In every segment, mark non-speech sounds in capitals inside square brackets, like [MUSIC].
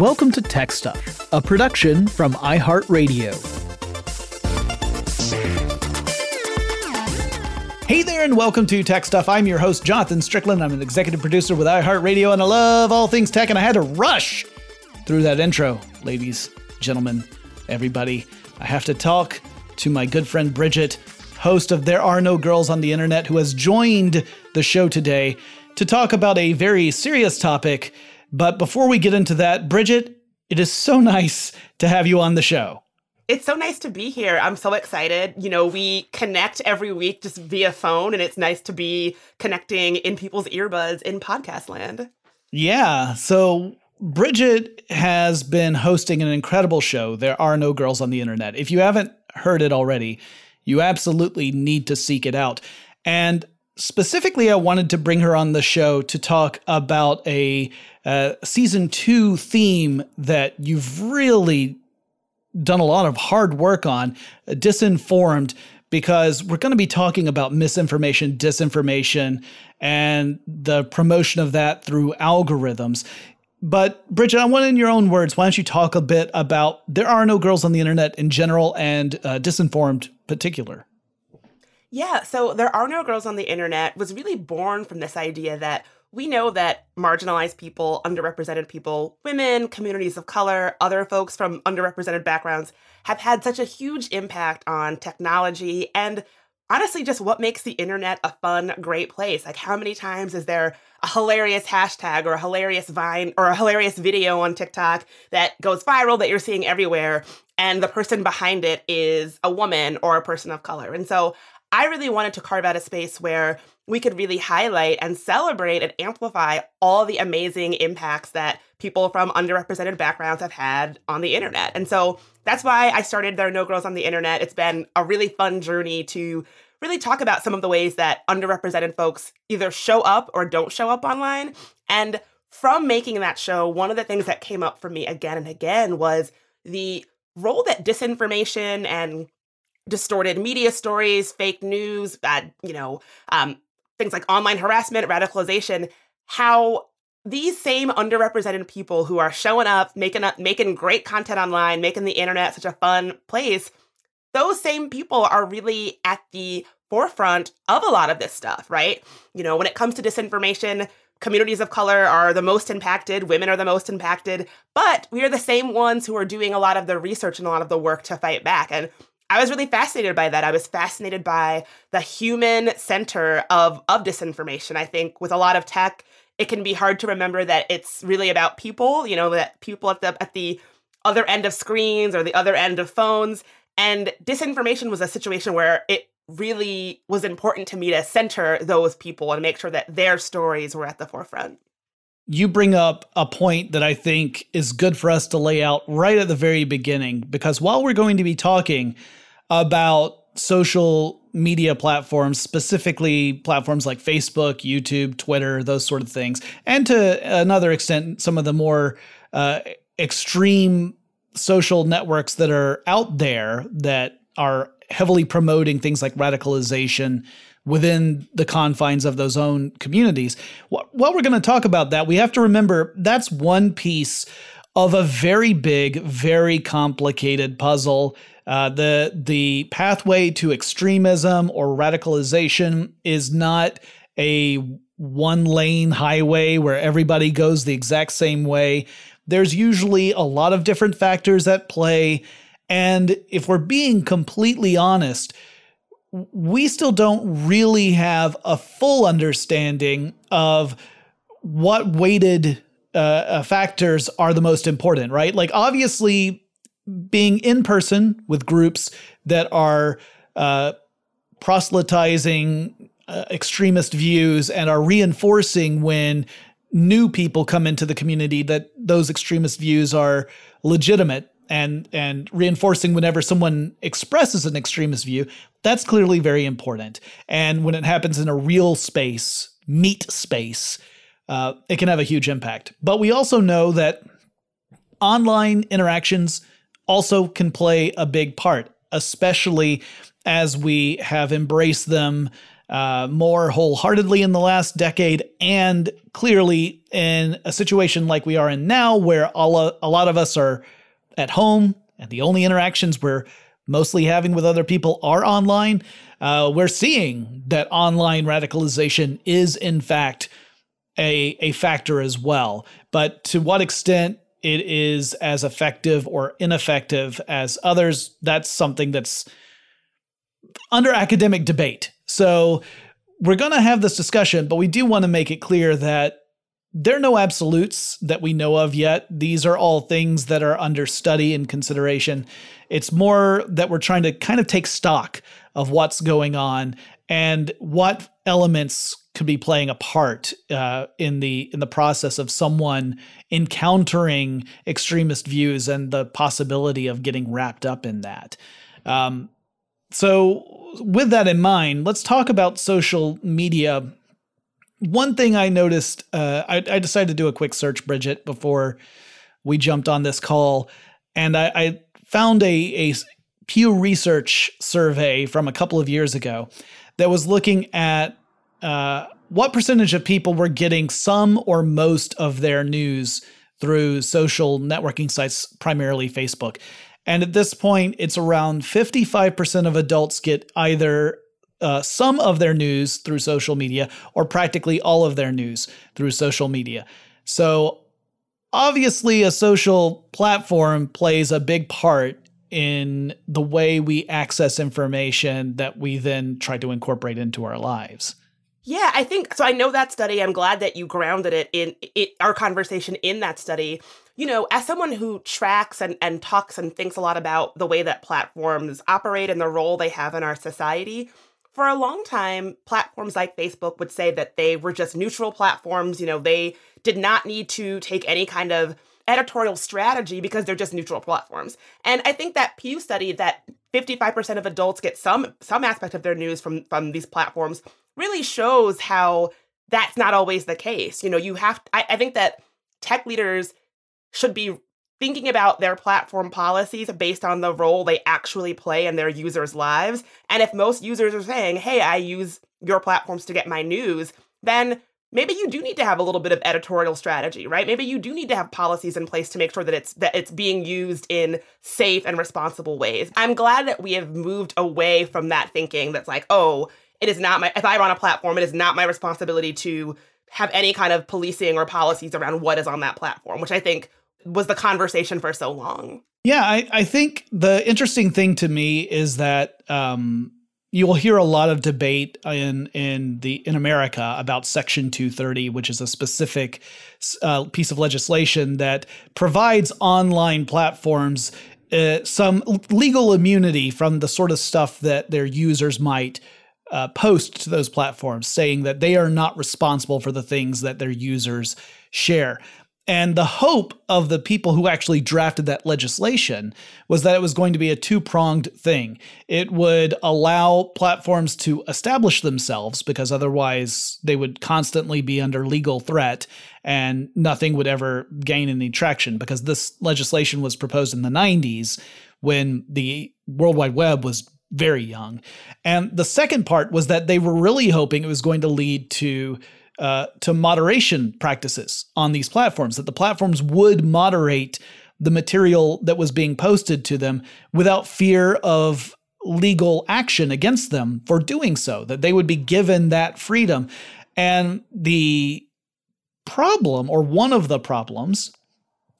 Welcome to Tech Stuff, a production from iHeartRadio. Hey there, and welcome to Tech Stuff. I'm your host, Jonathan Strickland. I'm an executive producer with iHeartRadio, and I love all things tech, and I had to rush through that intro, ladies, gentlemen, everybody. I have to talk to my good friend Bridget, host of There Are No Girls on the Internet, who has joined the show today to talk about a very serious topic but before we get into that, Bridget, it is so nice to have you on the show. It's so nice to be here. I'm so excited. You know, we connect every week just via phone, and it's nice to be connecting in people's earbuds in podcast land. Yeah. So, Bridget has been hosting an incredible show. There are no girls on the internet. If you haven't heard it already, you absolutely need to seek it out. And specifically, I wanted to bring her on the show to talk about a uh, season two theme that you've really done a lot of hard work on, disinformed, because we're going to be talking about misinformation, disinformation, and the promotion of that through algorithms. But Bridget, I want in your own words, why don't you talk a bit about there are no girls on the internet in general and uh, disinformed particular? Yeah, so There Are No Girls on the Internet was really born from this idea that we know that marginalized people, underrepresented people, women, communities of color, other folks from underrepresented backgrounds have had such a huge impact on technology and honestly just what makes the internet a fun, great place. Like, how many times is there a hilarious hashtag or a hilarious Vine or a hilarious video on TikTok that goes viral that you're seeing everywhere? And the person behind it is a woman or a person of color. And so I really wanted to carve out a space where we could really highlight and celebrate and amplify all the amazing impacts that people from underrepresented backgrounds have had on the internet. And so that's why I started There Are No Girls on the Internet. It's been a really fun journey to really talk about some of the ways that underrepresented folks either show up or don't show up online. And from making that show, one of the things that came up for me again and again was the role that disinformation and distorted media stories, fake news, bad, you know, um, things like online harassment, radicalization, how these same underrepresented people who are showing up, making up, making great content online, making the internet such a fun place, those same people are really at the forefront of a lot of this stuff, right? You know, when it comes to disinformation, communities of color are the most impacted, women are the most impacted, but we are the same ones who are doing a lot of the research and a lot of the work to fight back. And I was really fascinated by that. I was fascinated by the human center of of disinformation. I think with a lot of tech, it can be hard to remember that it's really about people, you know, that people at the at the other end of screens or the other end of phones. And disinformation was a situation where it really was important to me to center those people and make sure that their stories were at the forefront you bring up a point that I think is good for us to lay out right at the very beginning because while we're going to be talking about social media platforms, specifically platforms like Facebook, YouTube, Twitter, those sort of things, and to another extent, some of the more uh, extreme social networks that are out there that are heavily promoting things like radicalization within the confines of those own communities. While we're going to talk about that, we have to remember that's one piece of a very big, very complicated puzzle. Uh, the the pathway to extremism or radicalization is not a one lane highway where everybody goes the exact same way. There's usually a lot of different factors at play. And if we're being completely honest, we still don't really have a full understanding of what weighted uh, uh, factors are the most important, right? Like, obviously, being in person with groups that are uh, proselytizing uh, extremist views and are reinforcing when new people come into the community that those extremist views are legitimate and and reinforcing whenever someone expresses an extremist view that's clearly very important and when it happens in a real space meat space uh, it can have a huge impact but we also know that online interactions also can play a big part especially as we have embraced them uh, more wholeheartedly in the last decade, and clearly in a situation like we are in now, where all a, lot of us are at home and the only interactions we're mostly having with other people are online. Uh, we're seeing that online radicalization is, in fact, a, a factor as well. But to what extent it is as effective or ineffective as others, that's something that's under academic debate. So we're going to have this discussion, but we do want to make it clear that there are no absolutes that we know of yet. These are all things that are under study and consideration. It's more that we're trying to kind of take stock of what's going on and what elements could be playing a part uh, in the in the process of someone encountering extremist views and the possibility of getting wrapped up in that. Um, so, with that in mind, let's talk about social media. One thing I noticed, uh, I, I, decided to do a quick search, Bridget, before we jumped on this call, and I, I found a, a Pew Research survey from a couple of years ago that was looking at uh, what percentage of people were getting some or most of their news through social networking sites, primarily Facebook. And at this point, it's around 55% of adults get either uh, some of their news through social media or practically all of their news through social media. So, obviously, a social platform plays a big part in the way we access information that we then try to incorporate into our lives. Yeah, I think so. I know that study. I'm glad that you grounded it in it, our conversation in that study. You know, as someone who tracks and, and talks and thinks a lot about the way that platforms operate and the role they have in our society, for a long time, platforms like Facebook would say that they were just neutral platforms. You know, they did not need to take any kind of editorial strategy because they're just neutral platforms. And I think that Pew study that 55% of adults get some some aspect of their news from from these platforms really shows how that's not always the case. You know, you have, I, I think that tech leaders should be thinking about their platform policies based on the role they actually play in their users' lives. And if most users are saying, hey, I use your platforms to get my news, then maybe you do need to have a little bit of editorial strategy, right? Maybe you do need to have policies in place to make sure that it's that it's being used in safe and responsible ways. I'm glad that we have moved away from that thinking that's like, oh, it is not my if I run a platform, it is not my responsibility to have any kind of policing or policies around what is on that platform, which I think was the conversation for so long. Yeah, I, I think the interesting thing to me is that um, you will hear a lot of debate in in the in America about Section 230, which is a specific uh, piece of legislation that provides online platforms uh, some legal immunity from the sort of stuff that their users might uh, post to those platforms saying that they are not responsible for the things that their users share. And the hope of the people who actually drafted that legislation was that it was going to be a two pronged thing. It would allow platforms to establish themselves because otherwise they would constantly be under legal threat and nothing would ever gain any traction because this legislation was proposed in the 90s when the World Wide Web was very young. And the second part was that they were really hoping it was going to lead to uh, to moderation practices on these platforms, that the platforms would moderate the material that was being posted to them without fear of legal action against them for doing so, that they would be given that freedom. And the problem, or one of the problems,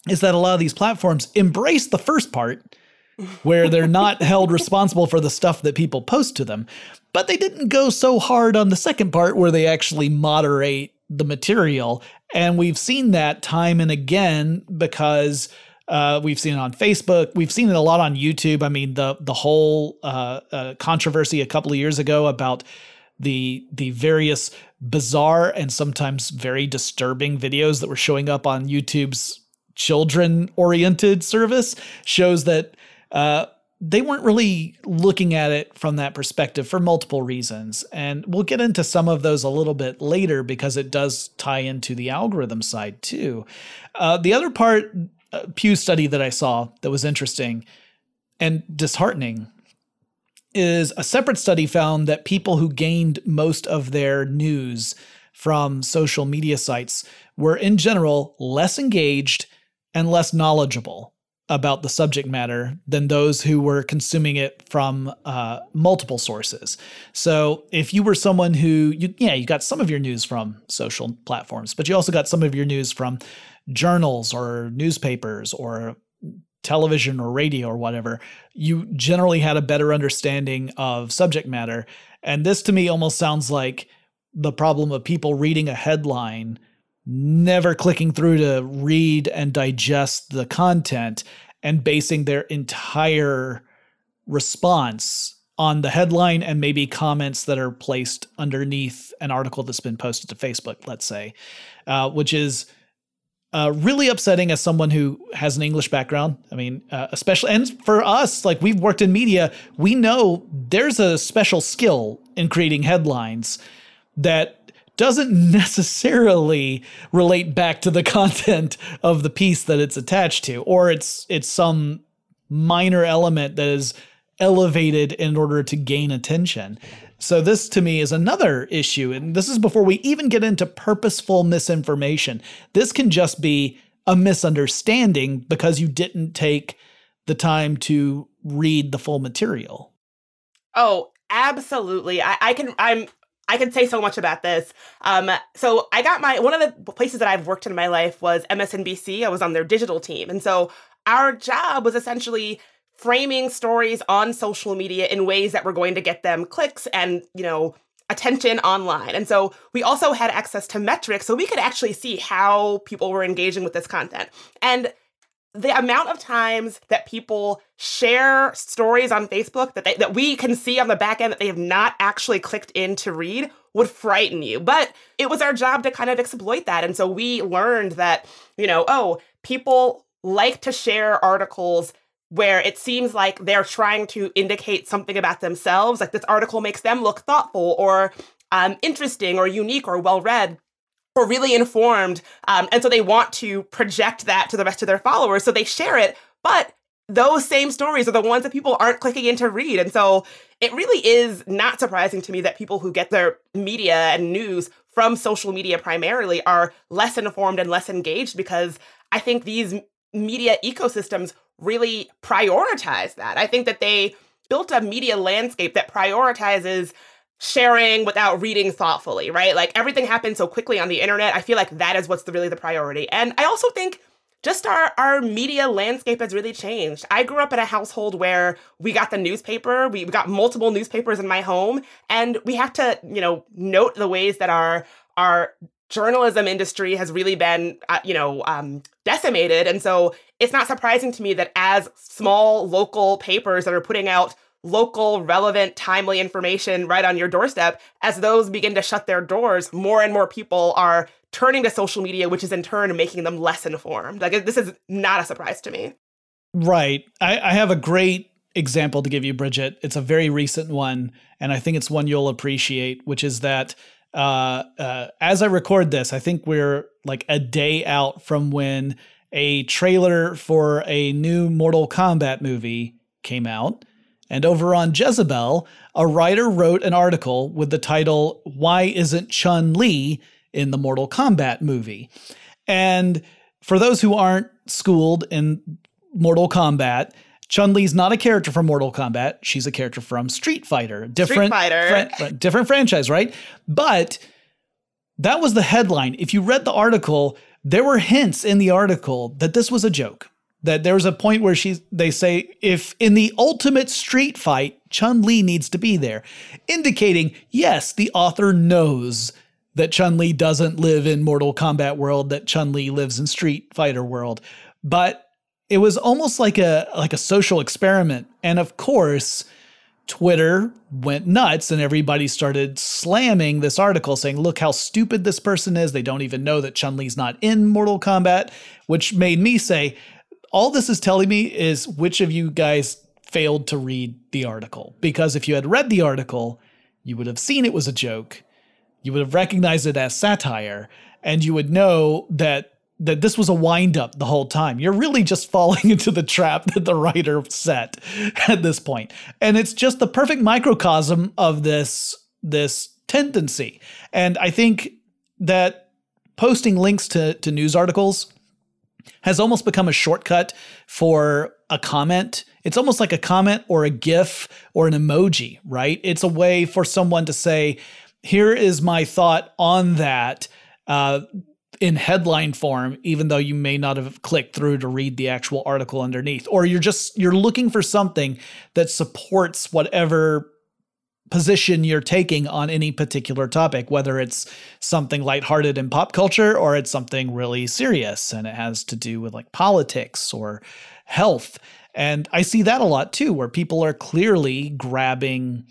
is that a lot of these platforms embrace the first part where they're not [LAUGHS] held responsible for the stuff that people post to them. But they didn't go so hard on the second part where they actually moderate the material. And we've seen that time and again because uh, we've seen it on Facebook. We've seen it a lot on YouTube. I mean, the the whole uh, uh, controversy a couple of years ago about the the various bizarre and sometimes very disturbing videos that were showing up on YouTube's children oriented service shows that uh, they weren't really looking at it from that perspective for multiple reasons. And we'll get into some of those a little bit later because it does tie into the algorithm side too. Uh, the other part, uh, Pew study that I saw that was interesting and disheartening is a separate study found that people who gained most of their news from social media sites were in general less engaged and less knowledgeable about the subject matter than those who were consuming it from uh, multiple sources. So if you were someone who, you, yeah, you got some of your news from social platforms, but you also got some of your news from journals or newspapers or television or radio or whatever, you generally had a better understanding of subject matter. And this to me almost sounds like the problem of people reading a headline never clicking through to read and digest the content and basing their entire response on the headline and maybe comments that are placed underneath an article that's been posted to Facebook, let's say, uh, which is uh, really upsetting as someone who has an English background. I mean, uh, especially, and for us, like we've worked in media, we know there's a special skill in creating headlines that doesn't necessarily relate back to the [LAUGHS] content of the piece that it's attached to or it's it's some minor element that is elevated in order to gain attention. So this to me is another issue and this is before we even get into purposeful misinformation. This can just be a misunderstanding because you didn't take the time to read the full material. Oh, absolutely. I, I can I'm I can say so much about this. Um, so I got my one of the places that I've worked in my life was MSNBC. I was on their digital team, and so our job was essentially framing stories on social media in ways that were going to get them clicks and you know attention online. And so we also had access to metrics, so we could actually see how people were engaging with this content. And the amount of times that people share stories on Facebook that they, that we can see on the back end that they have not actually clicked in to read would frighten you. But it was our job to kind of exploit that. And so we learned that, you know, oh, people like to share articles where it seems like they're trying to indicate something about themselves, like this article makes them look thoughtful or um, interesting or unique or well read or really informed. Um, and so they want to project that to the rest of their followers. So they share it. But those same stories are the ones that people aren't clicking in to read. And so it really is not surprising to me that people who get their media and news from social media primarily are less informed and less engaged because I think these media ecosystems really prioritize that. I think that they built a media landscape that prioritizes sharing without reading thoughtfully, right? Like everything happens so quickly on the internet. I feel like that is what's the, really the priority. And I also think just our our media landscape has really changed. I grew up in a household where we got the newspaper, we got multiple newspapers in my home, and we have to, you know, note the ways that our our journalism industry has really been, uh, you know, um, decimated. And so it's not surprising to me that as small local papers that are putting out local, relevant, timely information right on your doorstep, as those begin to shut their doors, more and more people are turning to social media, which is in turn making them less informed. Like, this is not a surprise to me. Right. I, I have a great example to give you, Bridget. It's a very recent one, and I think it's one you'll appreciate, which is that uh, uh, as I record this, I think we're like a day out from when a trailer for a new Mortal Kombat movie came out. And over on Jezebel, a writer wrote an article with the title, Why Isn't Chun Li in the Mortal Kombat movie? And for those who aren't schooled in Mortal Kombat, Chun Li's not a character from Mortal Kombat. She's a character from Street Fighter. Different, Street Fighter. Different franchise, right? But that was the headline. If you read the article, there were hints in the article that this was a joke that there's a point where she they say if in the ultimate street fight Chun Li needs to be there, indicating yes, the author knows that Chun Li doesn't live in Mortal Kombat world, that Chun Li lives in Street Fighter world, but it was almost like a like a social experiment, and of course. Twitter went nuts and everybody started slamming this article saying, look how stupid this person is. They don't even know that Chun Li's not in Mortal Kombat, which made me say, all this is telling me is which of you guys failed to read the article. Because if you had read the article, you would have seen it was a joke, you would have recognized it as satire, and you would know that that this was a windup the whole time. You're really just [LAUGHS] falling into the trap that the writer set [LAUGHS] at this point. And it's just the perfect microcosm of this this tendency. And I think that posting links to to news articles has almost become a shortcut for a comment. It's almost like a comment or a GIF or an emoji, right? It's a way for someone to say, here is my thought on that. Uh, in headline form even though you may not have clicked through to read the actual article underneath or you're just you're looking for something that supports whatever position you're taking on any particular topic whether it's something lighthearted in pop culture or it's something really serious and it has to do with like politics or health and I see that a lot too where people are clearly grabbing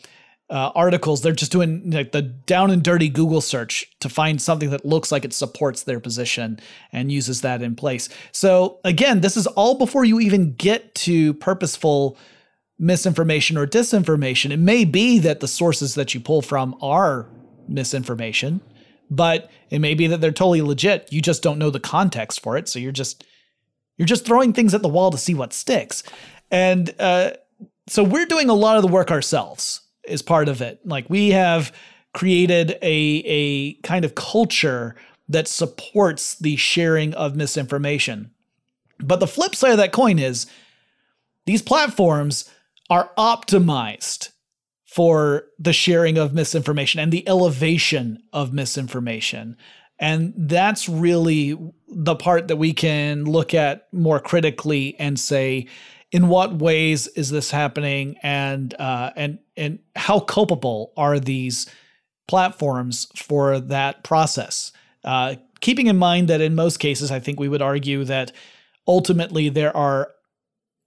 uh, articles. They're just doing like the down and dirty Google search to find something that looks like it supports their position and uses that in place. So again, this is all before you even get to purposeful misinformation or disinformation. It may be that the sources that you pull from are misinformation, but it may be that they're totally legit. You just don't know the context for it, so you're just you're just throwing things at the wall to see what sticks. And uh, so we're doing a lot of the work ourselves is part of it. Like we have created a a kind of culture that supports the sharing of misinformation. But the flip side of that coin is these platforms are optimized for the sharing of misinformation and the elevation of misinformation. And that's really the part that we can look at more critically and say, in what ways is this happening and uh, and and how culpable are these platforms for that process uh, keeping in mind that in most cases i think we would argue that ultimately there are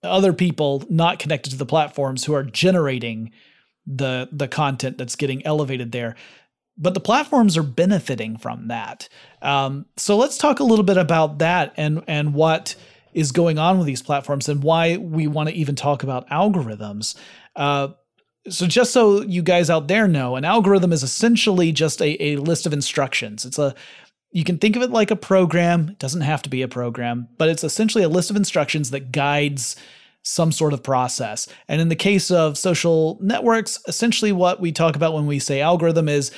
other people not connected to the platforms who are generating the the content that's getting elevated there but the platforms are benefiting from that um, so let's talk a little bit about that and and what is going on with these platforms and why we want to even talk about algorithms. Uh, so just so you guys out there know, an algorithm is essentially just a, a list of instructions. It's a you can think of it like a program. It doesn't have to be a program, but it's essentially a list of instructions that guides some sort of process. And in the case of social networks, essentially what we talk about when we say algorithm is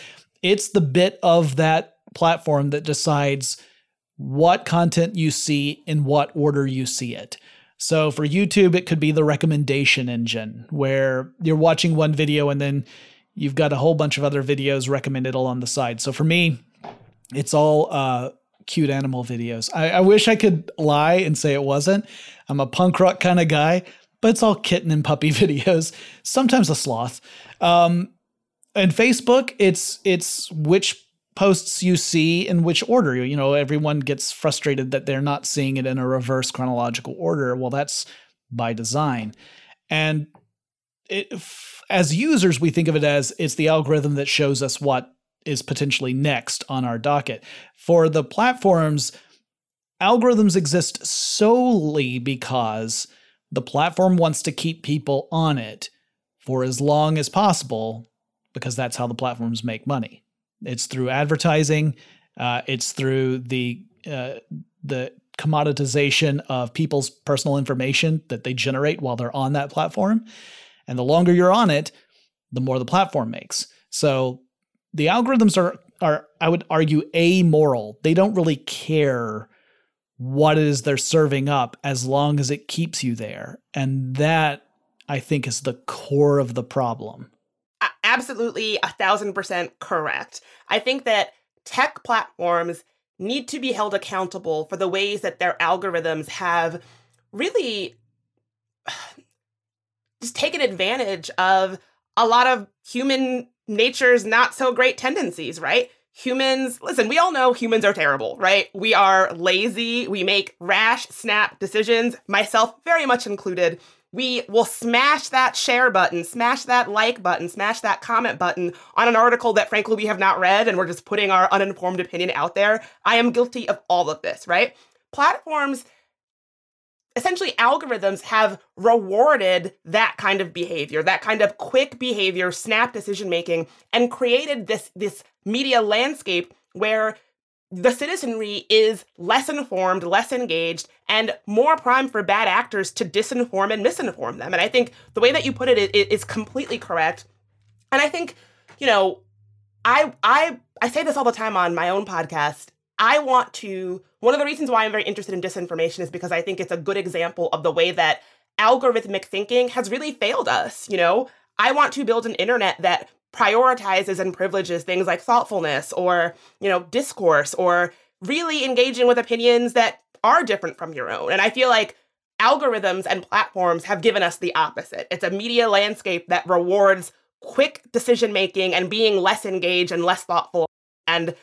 it's the bit of that platform that decides what content you see in what order you see it. So for YouTube, it could be the recommendation engine where you're watching one video and then you've got a whole bunch of other videos recommended along the side. So for me, it's all uh, cute animal videos. I, I wish I could lie and say it wasn't. I'm a punk rock kind of guy, but it's all kitten and puppy [LAUGHS] videos. Sometimes a sloth. Um, and Facebook, it's it's which posts you see in which order. You know, everyone gets frustrated that they're not seeing it in a reverse chronological order. Well, that's by design. And it, as users, we think of it as it's the algorithm that shows us what is potentially next on our docket. For the platforms, algorithms exist solely because the platform wants to keep people on it for as long as possible because that's how the platforms make money. It's through advertising. Uh, it's through the uh, the commoditization of people's personal information that they generate while they're on that platform. And the longer you're on it, the more the platform makes. So the algorithms are are I would argue amoral. They don't really care what it is they're serving up as long as it keeps you there. And that I think is the core of the problem absolutely a thousand percent correct. I think that tech platforms need to be held accountable for the ways that their algorithms have really [SIGHS] just taken advantage of a lot of human nature's not so great tendencies, right? Humans, listen, we all know humans are terrible, right? We are lazy, we make rash, snap decisions, myself very much included we will smash that share button, smash that like button, smash that comment button on an article that frankly we have not read and we're just putting our uninformed opinion out there. I am guilty of all of this, right? Platforms essentially algorithms have rewarded that kind of behavior, that kind of quick behavior, snap decision making and created this this media landscape where the citizenry is less informed, less engaged, and more prime for bad actors to disinform and misinform them. And I think the way that you put it is, completely correct. And I think, you know, I I I say this all the time on my own podcast. I want to one of the reasons why I'm very interested in disinformation is because I think it's a good example of the way that algorithmic thinking has really failed us, you know? I want to build an internet that prioritizes and privileges things like thoughtfulness or, you know, discourse or really engaging with opinions that are different from your own. And I feel like algorithms and platforms have given us the opposite. It's a media landscape that rewards quick decision making and being less engaged and less thoughtful and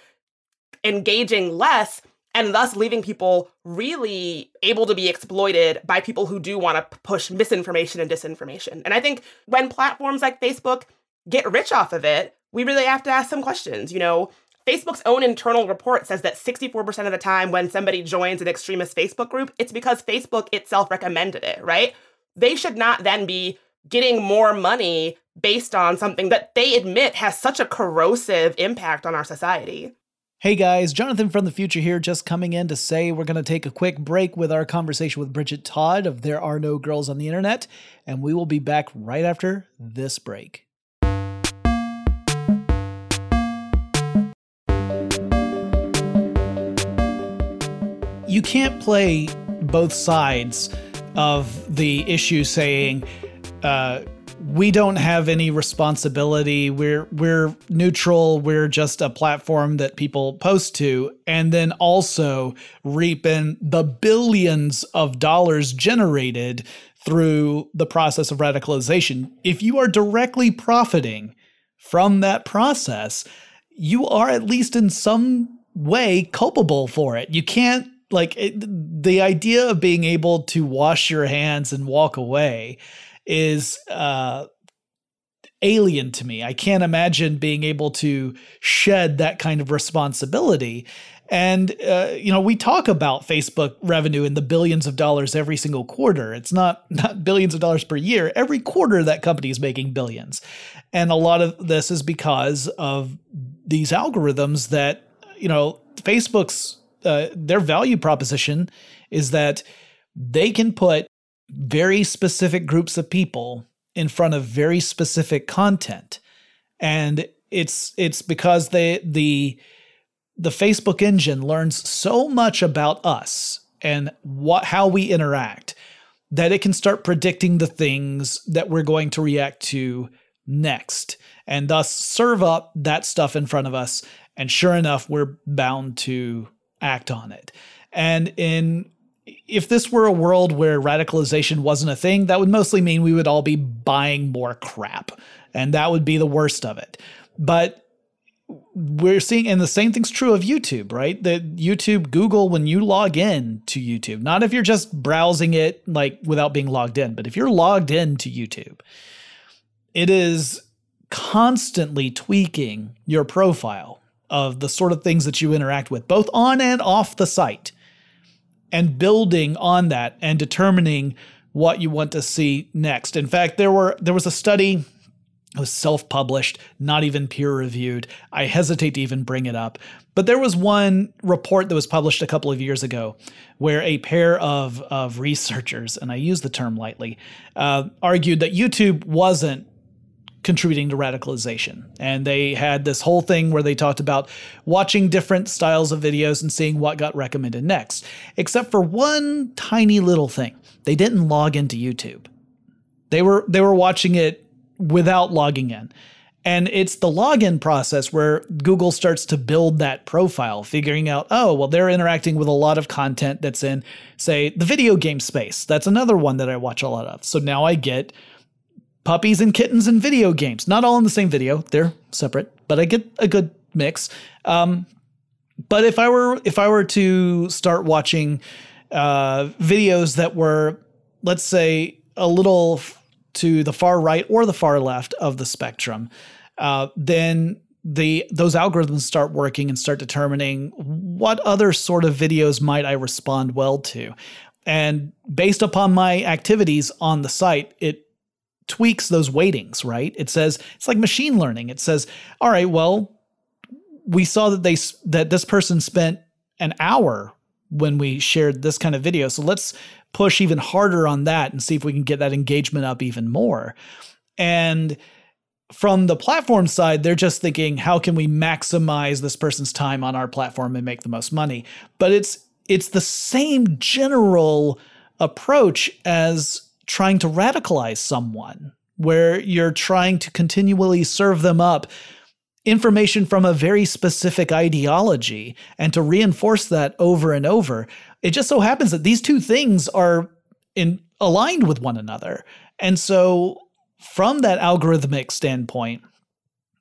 engaging less and thus leaving people really able to be exploited by people who do want to push misinformation and disinformation. And I think when platforms like Facebook get rich off of it, we really have to ask some questions. You know, Facebook's own internal report says that 64% of the time when somebody joins an extremist Facebook group, it's because Facebook itself recommended it, right? They should not then be getting more money based on something that they admit has such a corrosive impact on our society. Hey guys, Jonathan from the future here, just coming in to say we're going to take a quick break with our conversation with Bridget Todd of There Are No Girls on the Internet, and we will be back right after this break. you can't play both sides of the issue saying uh, we don't have any responsibility. We're we're neutral. We're just a platform that people post to. And then also reap in the billions of dollars generated through the process of radicalization. If you are directly profiting from that process you are at least in some way culpable for it. You can't like it, the idea of being able to wash your hands and walk away is uh, alien to me. I can't imagine being able to shed that kind of responsibility. And uh, you know, we talk about Facebook revenue in the billions of dollars every single quarter. It's not not billions of dollars per year. Every quarter that company is making billions. And a lot of this is because of these algorithms that, you know, Facebook's uh, their value proposition is that they can put very specific groups of people in front of very specific content and it's it's because they the the Facebook engine learns so much about us and what how we interact that it can start predicting the things that we're going to react to next and thus serve up that stuff in front of us and sure enough we're bound to act on it. And in if this were a world where radicalization wasn't a thing, that would mostly mean we would all be buying more crap. And that would be the worst of it. But we're seeing, and the same thing's true of YouTube, right? That YouTube, Google, when you log in to YouTube, not if you're just browsing it like without being logged in, but if you're logged in to YouTube, it is constantly tweaking your profile of the sort of things that you interact with, both on and off the site, and building on that and determining what you want to see next. In fact, there were there was a study it was self-published, not even peer-reviewed. I hesitate to even bring it up. But there was one report that was published a couple of years ago where a pair of, of researchers, and I use the term lightly, uh, argued that YouTube wasn't contributing to radicalization. And they had this whole thing where they talked about watching different styles of videos and seeing what got recommended next, except for one tiny little thing. They didn't log into YouTube. They were they were watching it without logging in. And it's the login process where Google starts to build that profile, figuring out, oh, well, they're interacting with a lot of content that's in, say, the video game space. That's another one that I watch a lot of. So now I get puppies and kittens and video games. Not all in the same video; they're separate, but I get a good mix. Um, but if I were if I were to start watching uh, videos that were, let's say, a little to the far right or the far left of the spectrum, uh, then the those algorithms start working and start determining what other sort of videos might I respond well to. And based upon my activities on the site, it tweaks those weightings, right? It says it's like machine learning. It says, all right, well, we saw that they that this person spent an hour when we shared this kind of video. So let's push even harder on that and see if we can get that engagement up even more. And from the platform side, they're just thinking, how can we maximize this person's time on our platform and make the most money? But it's it's the same general approach as trying to radicalize someone, where you're trying to continually serve them up information from a very specific ideology and to reinforce that over and over. It just so happens that these two things are in aligned with one another. And so from that algorithmic standpoint,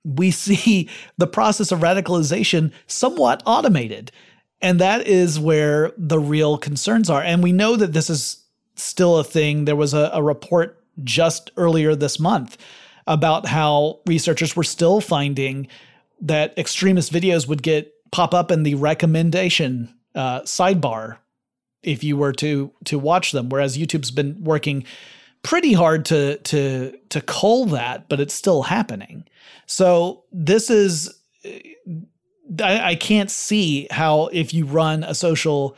we see [LAUGHS] the process of radicalization somewhat automated. And that is where the real concerns are. And we know that this is still a thing. There was a, a report just earlier this month about how researchers were still finding that extremist videos would get pop up in the recommendation uh, sidebar if you were to to watch them, whereas YouTube's been working pretty hard to to to cull that, but it's still happening. So this is I, I can't see how if you run a social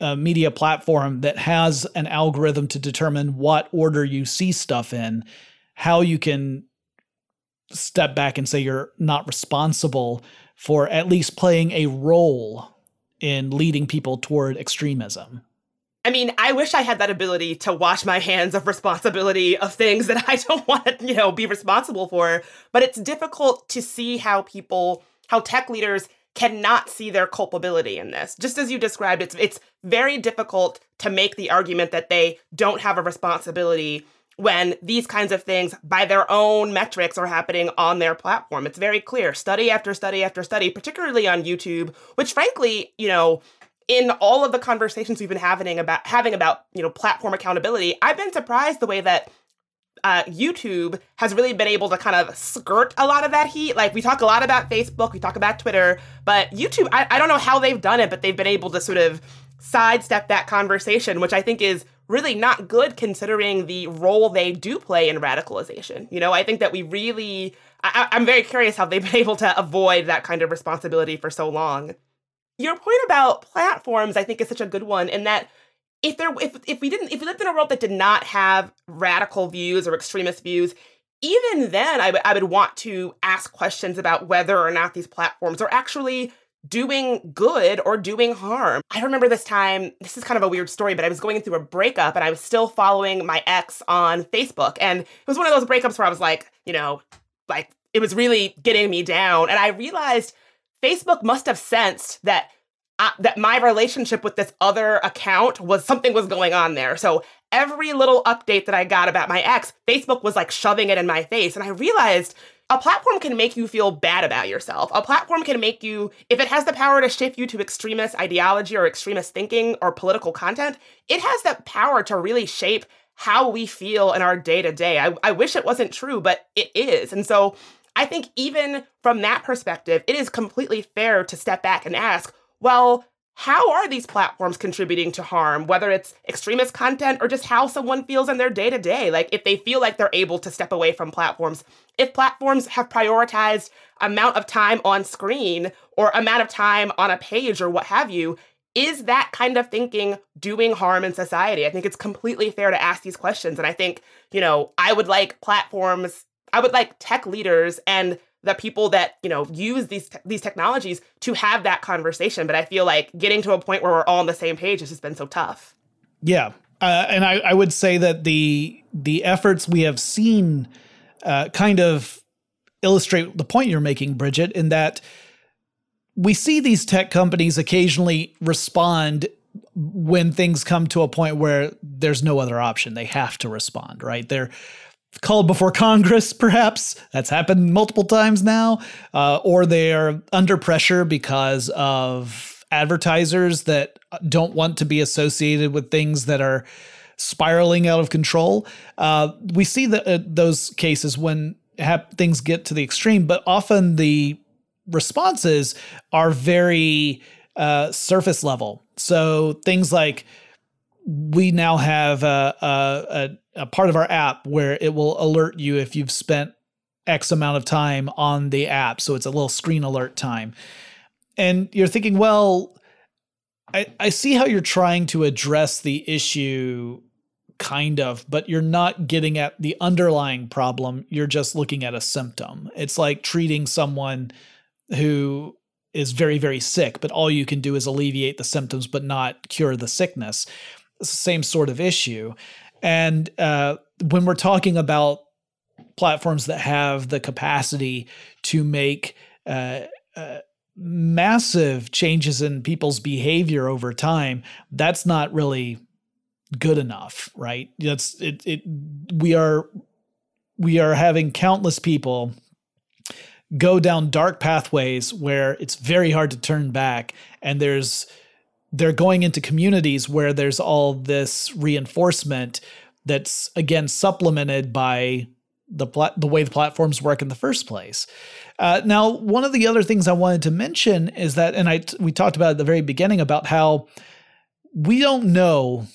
uh, media platform that has an algorithm to determine what order you see stuff in, how you can step back and say you're not responsible for at least playing a role in leading people toward extremism. I mean, I wish I had that ability to wash my hands of responsibility of things [LAUGHS] that I don't want to, you know, be responsible for. But it's difficult to see how people, how tech leaders cannot see their culpability in this. Just as you described, it's it's very difficult to make the argument that they don't have a responsibility when these kinds of things by their own metrics are happening on their platform. It's very clear. Study after study after study, particularly on YouTube, which frankly, you know, in all of the conversations we've been having about having about, you know, platform accountability, I've been surprised the way that uh, YouTube has really been able to kind of skirt a lot of that heat. Like we talk a lot about Facebook, we talk about Twitter, but YouTube, I, I don't know how they've done it, but they've been able to sort of sidestep that conversation, which I think is really not good considering the role they do play in radicalization. You know, I think that we really, I, I'm very curious how they've been able to avoid that kind of responsibility for so long. Your point about platforms, I think, is such a good one in that if there if if we didn't if we lived in a world that did not have radical views or extremist views, even then I, would want to ask questions about whether or not these platforms are actually doing good or doing harm. I remember this time, this is kind of a weird story, but I was going through a breakup and I was still following my ex on Facebook. And it was one of those breakups where I was like, you know, like it was really getting me down. And I realized Facebook must have sensed that uh, that my relationship with this other account was something was going on there. So every little update that I got about my ex, Facebook was like shoving it in my face. And I realized a platform can make you feel bad about yourself. A platform can make you, if it has the power to shift you to extremist ideology or extremist thinking or political content, it has that power to really shape how we feel in our day to day. I wish it wasn't true, but it is. And so I think even from that perspective, it is completely fair to step back and ask, well, how are these platforms contributing to harm, whether it's extremist content or just how someone feels in their day to day? Like, if they feel like they're able to step away from platforms, if platforms have prioritized amount of time on screen or amount of time on a page or what have you, is that kind of thinking doing harm in society? I think it's completely fair to ask these questions. And I think, you know, I would like platforms, I would like tech leaders and the people that you know use these te- these technologies to have that conversation. But I feel like getting to a point where we're all on the same page has just been so tough. Yeah, uh, and I, I would say that the the efforts we have seen uh, kind of illustrate the point you're making, Bridget, in that we see these tech companies occasionally respond when things come to a point where there's no other option. They have to respond, right? They're called before Congress, perhaps. That's happened multiple times now. Uh, or they are under pressure because of advertisers that don't want to be associated with things that are spiraling out of control. Uh, we see the, uh, those cases when have, things get to the extreme, but often the responses are very uh, surface level. So things like we now have a, a, a, part of our app where it will alert you if you've spent X amount of time on the app. So it's a little screen alert time. And you're thinking, well, I, I see how you're trying to address the issue, kind of, but you're not getting at the underlying problem. You're just looking at a symptom. It's like treating someone who is very, very sick, but all you can do is alleviate the symptoms, but not cure the sickness. It's the same sort of issue. And uh, when we're talking about platforms that have the capacity to make uh, uh, massive changes in people's behavior over time, that's not really good enough, right? That's it. It we are we are having countless people go down dark pathways where it's very hard to turn back, and there's they're going into communities where there's all this reinforcement that's again supplemented by the pla- the way the platforms work in the first place. Uh, now, one of the other things I wanted to mention is that, and I t- we talked about at the very beginning about how we don't know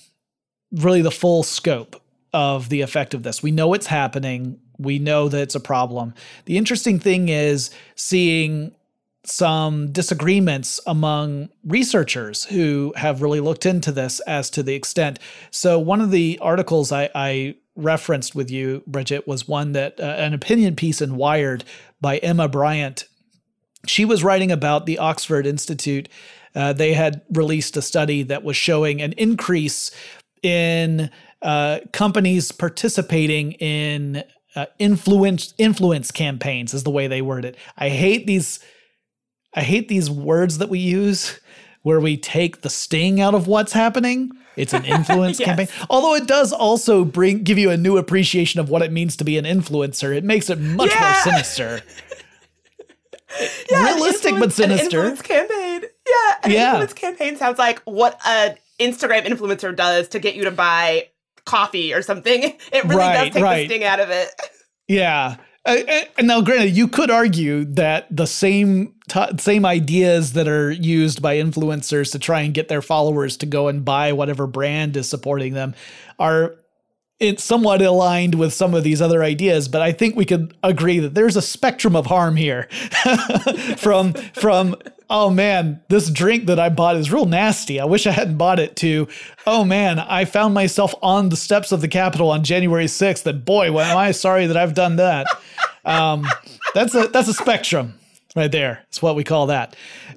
really the full scope of the effect of this. We know it's happening. We know that it's a problem. The interesting thing is seeing some disagreements among researchers who have really looked into this as to the extent. So, one of the articles I, I referenced with you, Bridget, was one that uh, an opinion piece in Wired by Emma Bryant. She was writing about the Oxford Institute. Uh, they had released a study that was showing an increase in uh, companies participating in uh, influence influence campaigns, is the way they word it. I hate these. I hate these words that we use where we take the sting out of what's happening. It's an [LAUGHS] influence yes. campaign. Although it does also bring give you a new appreciation of what it means to be an influencer. It makes it much yeah. more sinister. [LAUGHS] yeah, Realistic but sinister. An influence campaign. Yeah, an yeah. influence campaign sounds like what an Instagram influencer does to get you to buy coffee or something. [LAUGHS] It really right, does take right. the sting out of it. Yeah. Uh, uh, now, granted, you could argue that the same t- same ideas that are used by influencers to try and get their followers to go and buy whatever brand is supporting them are it's somewhat aligned with some of these other ideas, but I think we could agree that there's a spectrum of harm here. [LAUGHS] from from oh man, this drink that I bought is real nasty. I wish I hadn't bought it to oh man, I found myself on the steps of the Capitol on January 6th. And boy, am I sorry that I've done that. Um, that's a that's a spectrum right there. It's what we call that.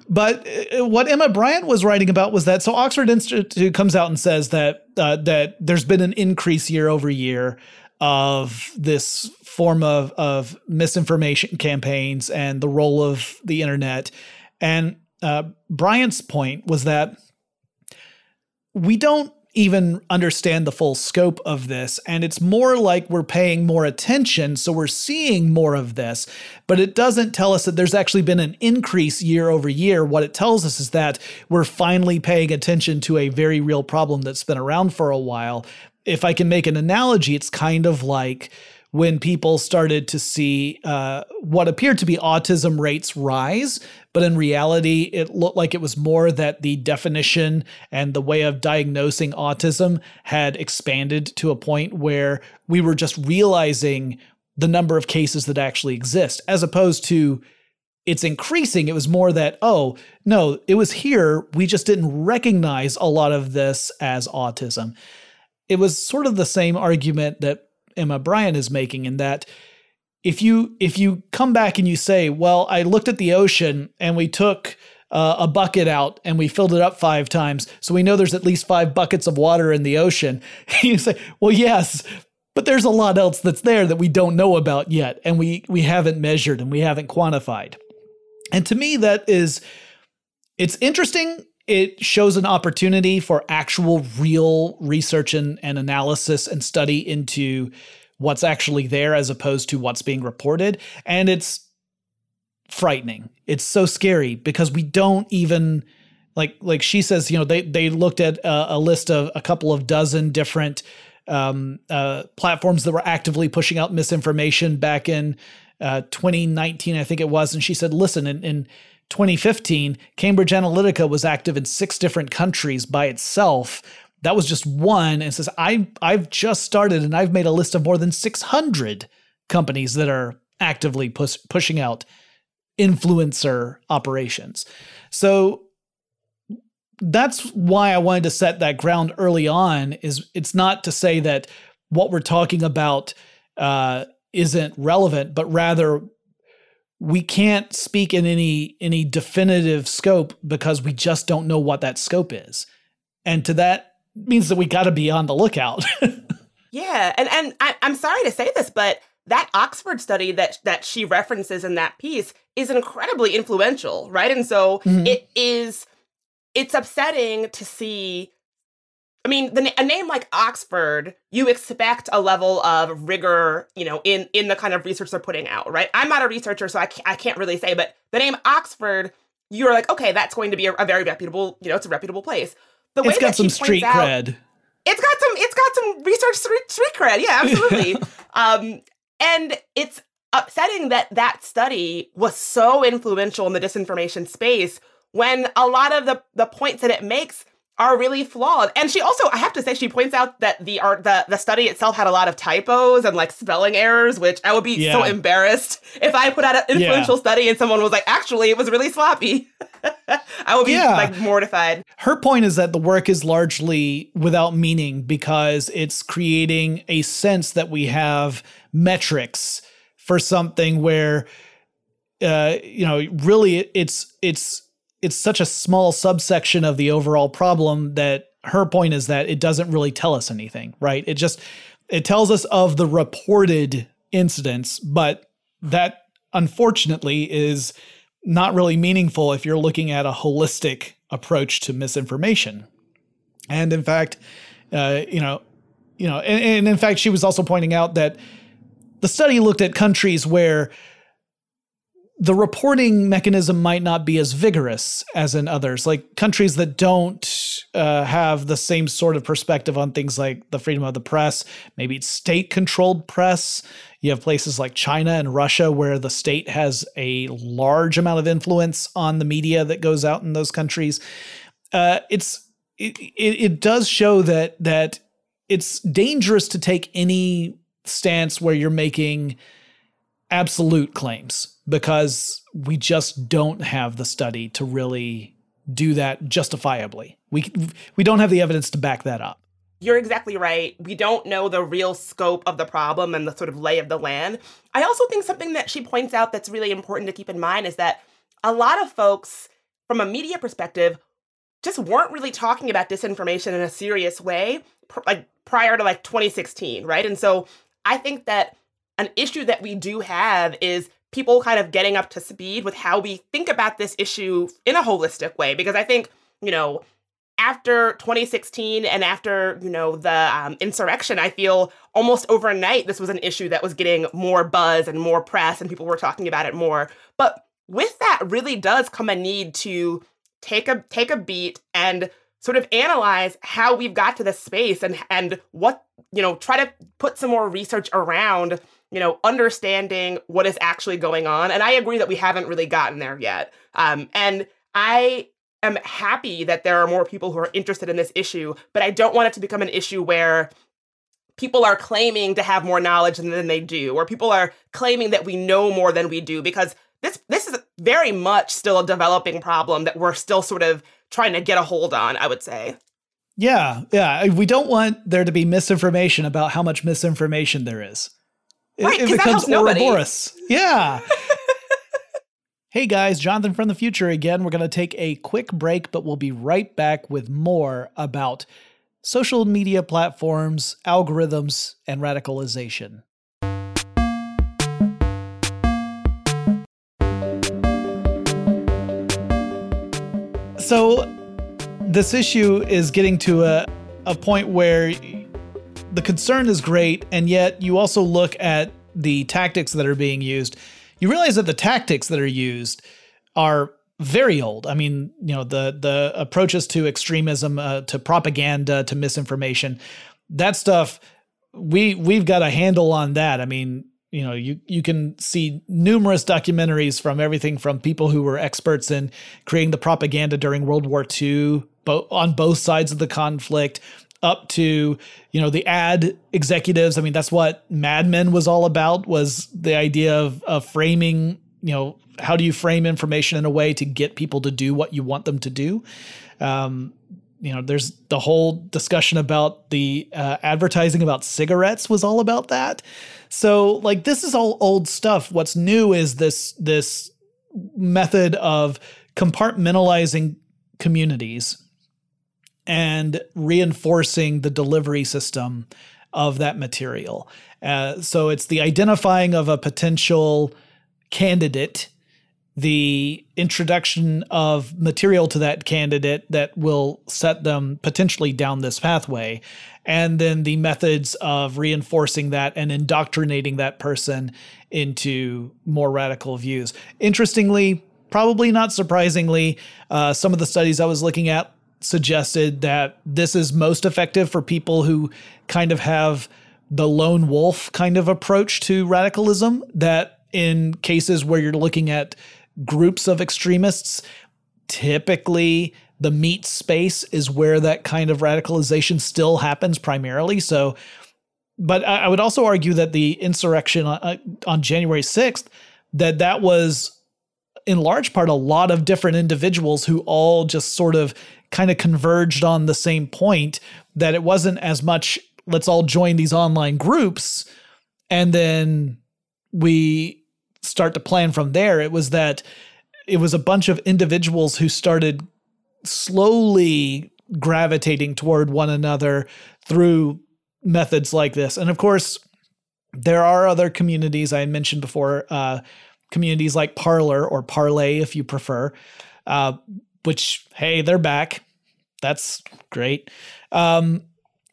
But uh, what Emma Bryant was writing about was that so Oxford Institute comes out and says that uh, that there's been an increase year over year of this form of of misinformation campaigns and the role of the internet. And uh, Bryant's point was that we don't even understand the full scope of this. And it's more like we're paying more attention, so we're seeing more of this, but it doesn't tell us that there's actually been an increase year over year. What it tells us is that we're finally paying attention to a very real problem that's been around for a while. If I can make an analogy, it's kind of like when people started to see uh, what appeared to be autism rates rise. But in reality, it looked like it was more that the definition and the way of diagnosing autism had expanded to a point where we were just realizing the number of cases that actually exist, as opposed to it's increasing. It was more that, oh, no, it was here. We just didn't recognize a lot of this as autism. It was sort of the same argument that Emma Bryant is making in that if you if you come back and you say, "Well, I looked at the ocean and we took uh, a bucket out and we filled it up five times, so we know there's at least five buckets of water in the ocean," [LAUGHS] you say, "Well, yes." But there's a lot else that's there that we don't know about yet, and we we haven't measured and we haven't quantified. And to me, that is, it's interesting it shows an opportunity for actual real research and, and analysis and study into what's actually there as opposed to what's being reported and it's frightening it's so scary because we don't even like like she says you know they they looked at a, a list of a couple of dozen different um, uh, platforms that were actively pushing out misinformation back in uh, 2019 i think it was and she said listen in, in 2015, Cambridge Analytica was active in six different countries by itself. That was just one. And says, I, I've just started and I've made a list of more than 600 companies that are actively push, pushing out influencer operations. So that's why I wanted to set that ground early on. Is it's not to say that what we're talking about uh, isn't relevant, but rather we can't speak in any any definitive scope because we just don't know what that scope is, and to that means that we got to be on the lookout. [LAUGHS] yeah, and and I, I'm sorry to say this, but that Oxford study that that she references in that piece is incredibly influential, right? And so mm-hmm. it is it's upsetting to see I mean, the, a name like Oxford, you expect a level of rigor, you know, in in the kind of research they're putting out, right? I'm not a researcher, so I can't, I can't really say, but the name Oxford, you're like, okay, that's going to be a, a very reputable, you know, it's a reputable place. The it's got some street out, cred. It's got some, it's got some research street, street cred, yeah, absolutely. [LAUGHS] um, and it's upsetting that that study was so influential in the disinformation space when a lot of the the points that it makes are really flawed. And she also, I have to say, she points out that the art, the the study itself had a lot of typos and like spelling errors, which I would be yeah. so embarrassed if I put out an influential yeah. study and someone was like, actually, it was really sloppy. [LAUGHS] I would be yeah. like mortified. Her point is that the work is largely without meaning because it's creating a sense that we have metrics for something where, uh, you know, really it's it's it's such a small subsection of the overall problem that her point is that it doesn't really tell us anything, right? It just it tells us of the reported incidents, but that unfortunately is not really meaningful if you're looking at a holistic approach to misinformation. And in fact, uh, you know, you know, and, and in fact, she was also pointing out that the study looked at countries where the reporting mechanism might not be as vigorous as in others, like countries that don't uh, have the same sort of perspective on things like the freedom of the press. Maybe it's state controlled press. You have places like China and Russia where the state has a large amount of influence on the media that goes out in those countries. Uh, it's it, it, it does show that that it's dangerous to take any stance where you're making absolute claims because we just don't have the study to really do that justifiably. We we don't have the evidence to back that up. You're exactly right. We don't know the real scope of the problem and the sort of lay of the land. I also think something that she points out that's really important to keep in mind is that a lot of folks from a media perspective just weren't really talking about disinformation in a serious way like prior to like 2016, right? And so I think that an issue that we do have is people kind of getting up to speed with how we think about this issue in a holistic way. Because I think, you know, after 2016 and after, you know, the um, insurrection, I feel almost overnight this was an issue that was getting more buzz and more press and people were talking about it more. But with that really does come a need to take a take a beat and sort of analyze how we've got to this space and and what you know try to put some more research around you know, understanding what is actually going on. And I agree that we haven't really gotten there yet. Um, and I am happy that there are more people who are interested in this issue, but I don't want it to become an issue where people are claiming to have more knowledge than they do, or people are claiming that we know more than we do, because this this is very much still a developing problem that we're still sort of trying to get a hold on, I would say. Yeah, yeah. We don't want there to be misinformation about how much misinformation there is. Right, it, it becomes Ouroboros. Yeah. [LAUGHS] hey guys, Jonathan from the future again. We're going to take a quick break, but we'll be right back with more about social media platforms, algorithms, and radicalization. So, this issue is getting to a, a point where the concern is great, and yet you also look at the tactics that are being used. You realize that the tactics that are used are very old. I mean, you know, the the approaches to extremism, uh, to propaganda, to misinformation, that stuff. We we've got a handle on that. I mean, you know, you you can see numerous documentaries from everything from people who were experts in creating the propaganda during World War II, bo- on both sides of the conflict, up to you know the ad executives. I mean, that's what Mad Men was all about. Was the idea of, of framing you know how do you frame information in a way to get people to do what you want them to do um, you know there's the whole discussion about the uh, advertising about cigarettes was all about that. So like this is all old stuff. What's new is this this method of compartmentalizing communities and reinforcing the delivery system of that material. Uh, so it's the identifying of a potential candidate, the introduction of material to that candidate that will set them potentially down this pathway, and then the methods of reinforcing that and indoctrinating that person into more radical views. Interestingly, probably not surprisingly, uh, some of the studies I was looking at suggested that this is most effective for people who kind of have the lone wolf kind of approach to radicalism that in cases where you're looking at groups of extremists, typically the meat space is where that kind of radicalization still happens primarily. So, but I would also argue that the insurrection on, uh, on January 6th, that that was in large part a lot of different individuals who all just sort of kind of converged on the same point that it wasn't as much let's all join these online groups and then we start to plan from there. It was that it was a bunch of individuals who started slowly gravitating toward one another through methods like this. And of course, there are other communities I had mentioned before, uh, communities like Parler or Parlay, if you prefer, uh, which, hey, they're back. That's great. Um,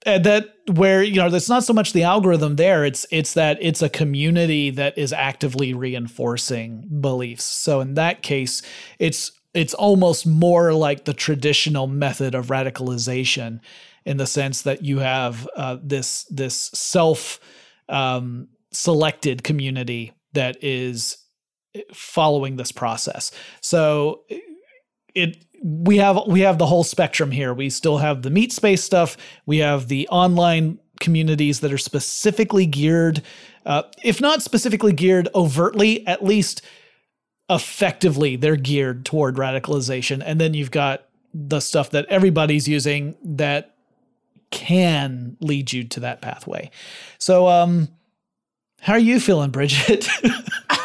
that where you know it's not so much the algorithm there it's it's that it's a community that is actively reinforcing beliefs. So in that case it's it's almost more like the traditional method of radicalization in the sense that you have uh, this this self um, selected community that is following this process. So it we have we have the whole spectrum here. We still have the meat space stuff. We have the online communities that are specifically geared, uh, if not specifically geared overtly, at least effectively they're geared toward radicalization. And then you've got the stuff that everybody's using that can lead you to that pathway. So, um, how are you feeling, Bridget? [LAUGHS]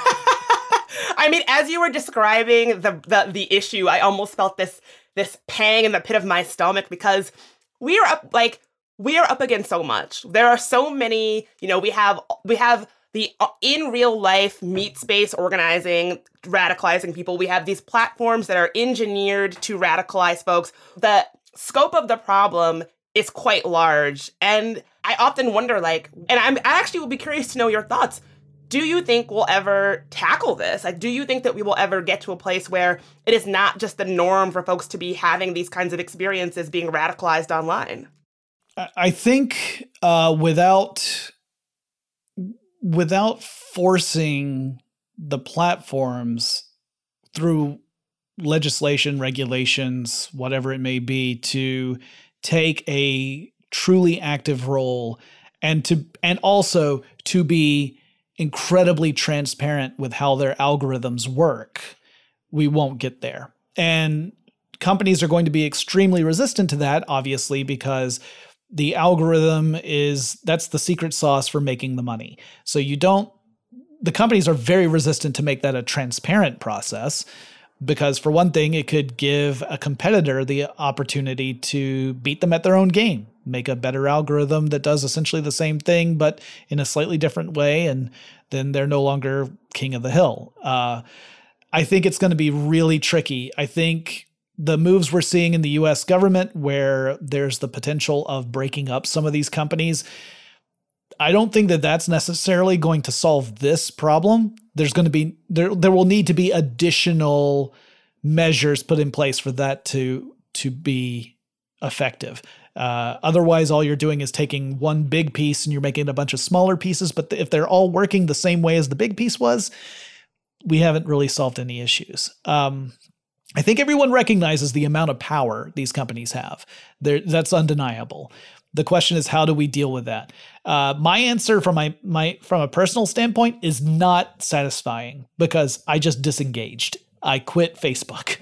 I mean, as you were describing the, the the issue, I almost felt this this pang in the pit of my stomach because we are up like we are up against so much. There are so many, you know, we have we have the uh, in real life meat space organizing, radicalizing people. We have these platforms that are engineered to radicalize folks. The scope of the problem is quite large, and I often wonder, like, and I'm I actually will be curious to know your thoughts do you think we'll ever tackle this? Like, do you think that we will ever get to a place where it is not just the norm for folks to be having these kinds of experiences being radicalized online? I think uh, without without forcing the platforms through legislation, regulations, whatever it may be, to take a truly active role and to and also to be incredibly transparent with how their algorithms work, we won't get there. And companies are going to be extremely resistant to that, obviously, because the algorithm is that's the secret sauce for making the money. So you don't, the companies are very resistant to make that a transparent process because for one thing it could give a competitor the opportunity to beat them at their own game make a better algorithm that does essentially the same thing but in a slightly different way and then they're no longer king of the hill uh, i think it's going to be really tricky i think the moves we're seeing in the us government where there's the potential of breaking up some of these companies I don't think that that's necessarily going to solve this problem. There's going to be there there will need to be additional measures put in place for that to to be effective. Uh, otherwise, all you're doing is taking one big piece and you're making a bunch of smaller pieces. But if they're all working the same way as the big piece was, we haven't really solved any issues. Um, I think everyone recognizes the amount of power these companies have. They're, that's undeniable. The question is, how do we deal with that? Uh, my answer from my my from a personal standpoint is not satisfying because I just disengaged. I quit Facebook,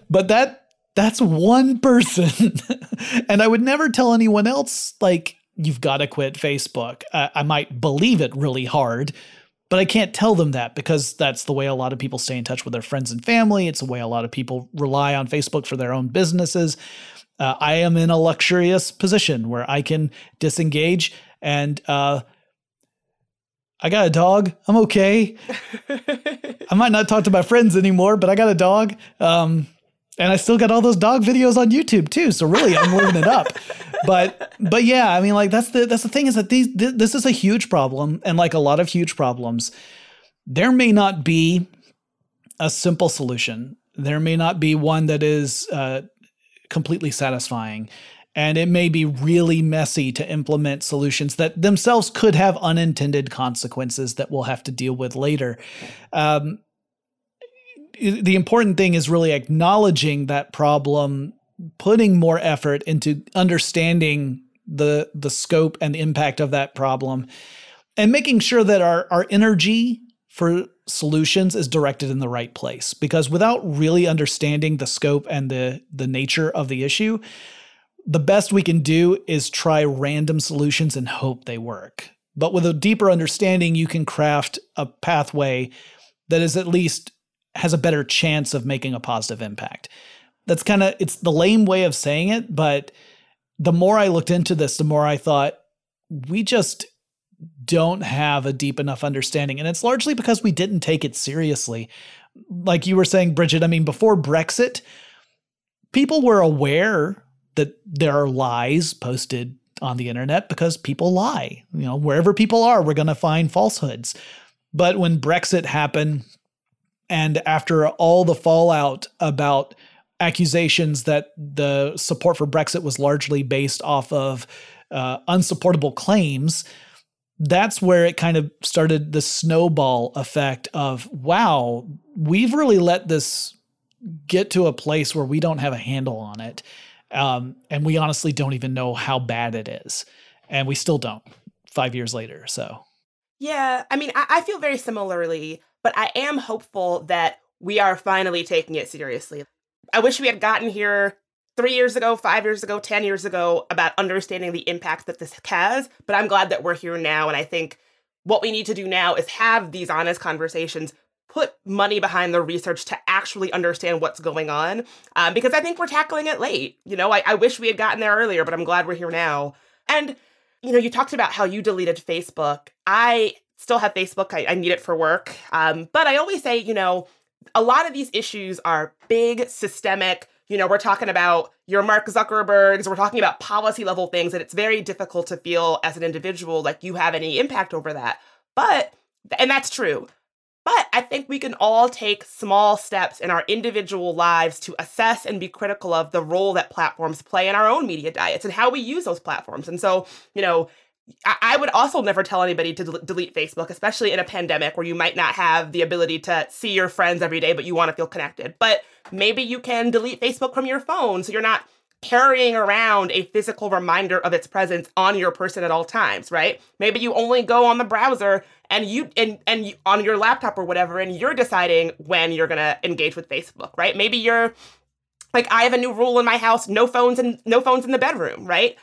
[LAUGHS] but that that's one person, [LAUGHS] and I would never tell anyone else like you've got to quit Facebook. Uh, I might believe it really hard, but I can't tell them that because that's the way a lot of people stay in touch with their friends and family. It's the way a lot of people rely on Facebook for their own businesses. Uh, I am in a luxurious position where I can disengage and uh, I got a dog. I'm okay. [LAUGHS] I might not talk to my friends anymore, but I got a dog. Um, and I still got all those dog videos on YouTube too. So really, I'm living it up. [LAUGHS] But but yeah, I mean, like that's the that's the thing is that these th- this is a huge problem, and like a lot of huge problems, there may not be a simple solution. There may not be one that is uh, completely satisfying. And it may be really messy to implement solutions that themselves could have unintended consequences that we'll have to deal with later. Um, the important thing is really acknowledging that problem, putting more effort into understanding the the scope and the impact of that problem, and making sure that our, our energy for solutions is directed in the right place because without really understanding the scope and the the nature of the issue the best we can do is try random solutions and hope they work. But with a deeper understanding you can craft a pathway that is at least has a better chance of making a positive impact that's kind of it's the lame way of saying it but the more i looked into this the more i thought we just don't have a deep enough understanding. And it's largely because we didn't take it seriously. Like you were saying, Bridget, I mean, before Brexit, people were aware that there are lies posted on the internet because people lie. You know, wherever people are, we're going to find falsehoods. But when Brexit happened, and after all the fallout about accusations that the support for Brexit was largely based off of uh, unsupportable claims, that's where it kind of started the snowball effect of wow, we've really let this get to a place where we don't have a handle on it. Um, and we honestly don't even know how bad it is. And we still don't five years later. So, yeah, I mean, I, I feel very similarly, but I am hopeful that we are finally taking it seriously. I wish we had gotten here three years ago, five years ago, 10 years ago about understanding the impact that this has. But I'm glad that we're here now. And I think what we need to do now is have these honest conversations, put money behind the research to actually understand what's going on. Um, because I think we're tackling it late. You know, I, I wish we had gotten there earlier, but I'm glad we're here now. And, you know, you talked about how you deleted Facebook. I still have Facebook, I, I need it for work. Um, but I always say, you know, a lot of these issues are big, systemic, you know, we're talking about your Mark Zuckerbergs, we're talking about policy level things, and it's very difficult to feel as an individual like you have any impact over that. But, and that's true. But I think we can all take small steps in our individual lives to assess and be critical of the role that platforms play in our own media diets and how we use those platforms. And so, you know, I would also never tell anybody to delete Facebook, especially in a pandemic where you might not have the ability to see your friends every day, but you want to feel connected. But maybe you can delete Facebook from your phone so you're not carrying around a physical reminder of its presence on your person at all times, right? Maybe you only go on the browser and you and and you, on your laptop or whatever and you're deciding when you're going to engage with Facebook, right? Maybe you're like I have a new rule in my house, no phones and no phones in the bedroom, right?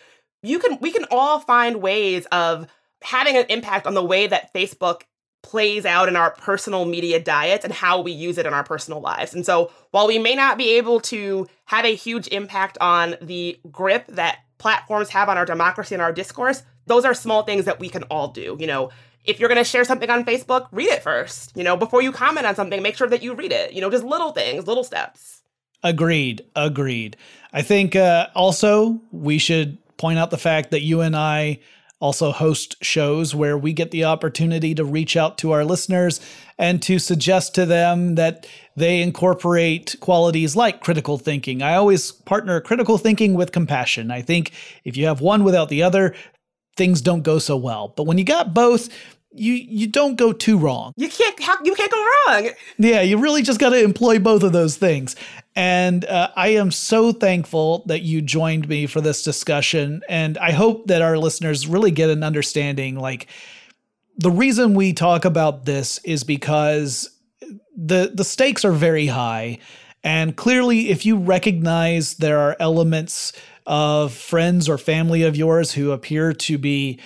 You can we can all find ways of having an impact on the way that Facebook plays out in our personal media diets and how we use it in our personal lives. And so, while we may not be able to have a huge impact on the grip that platforms have on our democracy and our discourse, those are small things that we can all do. You know, if you're going to share something on Facebook, read it first. You know, before you comment on something, make sure that you read it. You know, just little things, little steps. Agreed. Agreed. I think uh, also we should point out the fact that you and I also host shows where we get the opportunity to reach out to our listeners and to suggest to them that they incorporate qualities like critical thinking. I always partner critical thinking with compassion. I think if you have one without the other, things don't go so well. But when you got both, you you don't go too wrong. You can't you can't go wrong. Yeah, you really just got to employ both of those things. And uh, I am so thankful that you joined me for this discussion. And I hope that our listeners really get an understanding. Like, the reason we talk about this is because the the stakes are very high. And clearly, if you recognize there are elements of friends or family of yours who appear to be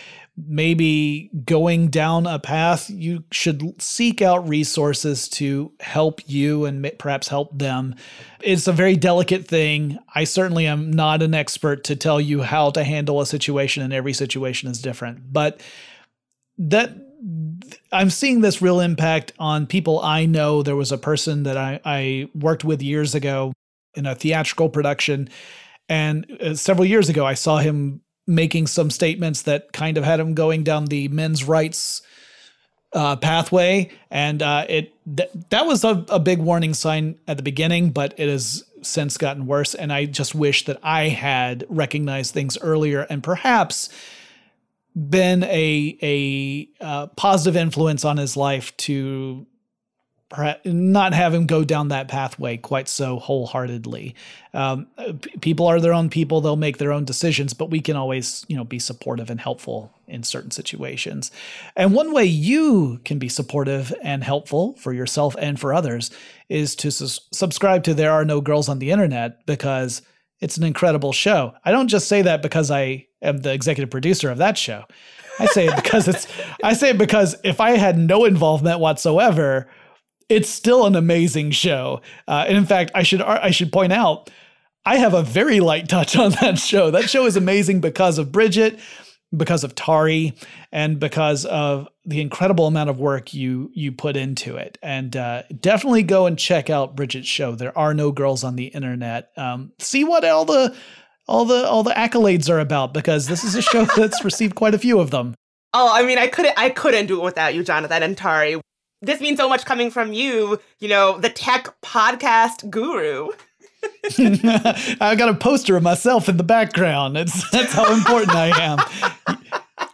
maybe going down a path, you should seek out resources to help you and perhaps help them. It's a very delicate thing. I certainly am not an expert to tell you how to handle a situation, and every situation is different. But that I'm seeing this real impact on people I know. There was a person that I, I worked with years ago in a theatrical production. And uh, several years ago, I saw him making some statements that kind of had him going down the men's rights uh, pathway, and uh, it th- that was a, a big warning sign at the beginning, but it has since gotten worse. And I just wish that I had recognized things earlier and perhaps been a a uh, positive influence on his life to not have him go down that pathway quite so wholeheartedly. Um, people are their own people; they'll make their own decisions, but we can always, you know, be supportive and helpful in certain situations. And one way you can be supportive and helpful for yourself and for others is to su- subscribe to "There Are No Girls on the Internet" because it's an incredible show. I don't just say that because I am the executive producer of that show. I say it because it's I say it because if I had no involvement whatsoever, it's still an amazing show. Uh, and in fact, I should I should point out, I have a very light touch on that show. That show is amazing because of Bridget, because of Tari, and because of the incredible amount of work you you put into it. And uh, definitely go and check out Bridget's show. There are no girls on the internet. Um, see what all the all the all the accolades are about because this is a show [LAUGHS] that's received quite a few of them. Oh, I mean, I couldn't I couldn't do it without you, Jonathan and Tari this means so much coming from you, you know, the tech podcast guru. [LAUGHS] I got a poster of myself in the background. It's that's how important I am.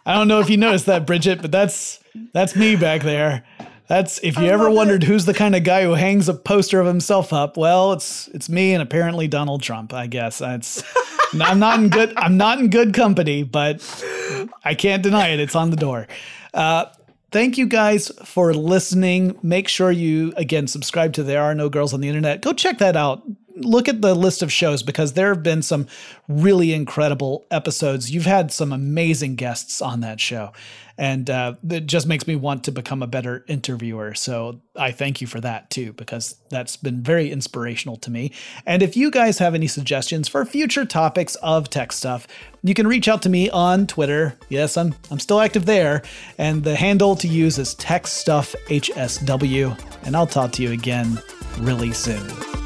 I don't know if you noticed that, Bridget, but that's that's me back there. That's if you I ever wondered it. who's the kind of guy who hangs a poster of himself up. Well, it's it's me and apparently Donald Trump. I guess that's. I'm not in good. I'm not in good company, but I can't deny it. It's on the door. Uh, Thank you guys for listening. Make sure you, again, subscribe to There Are No Girls on the Internet. Go check that out. Look at the list of shows because there have been some really incredible episodes. You've had some amazing guests on that show and uh, it just makes me want to become a better interviewer. So I thank you for that too, because that's been very inspirational to me. And if you guys have any suggestions for future topics of tech stuff, you can reach out to me on Twitter. Yes, I'm I'm still active there, and the handle to use is TechStuffHSW. And I'll talk to you again really soon.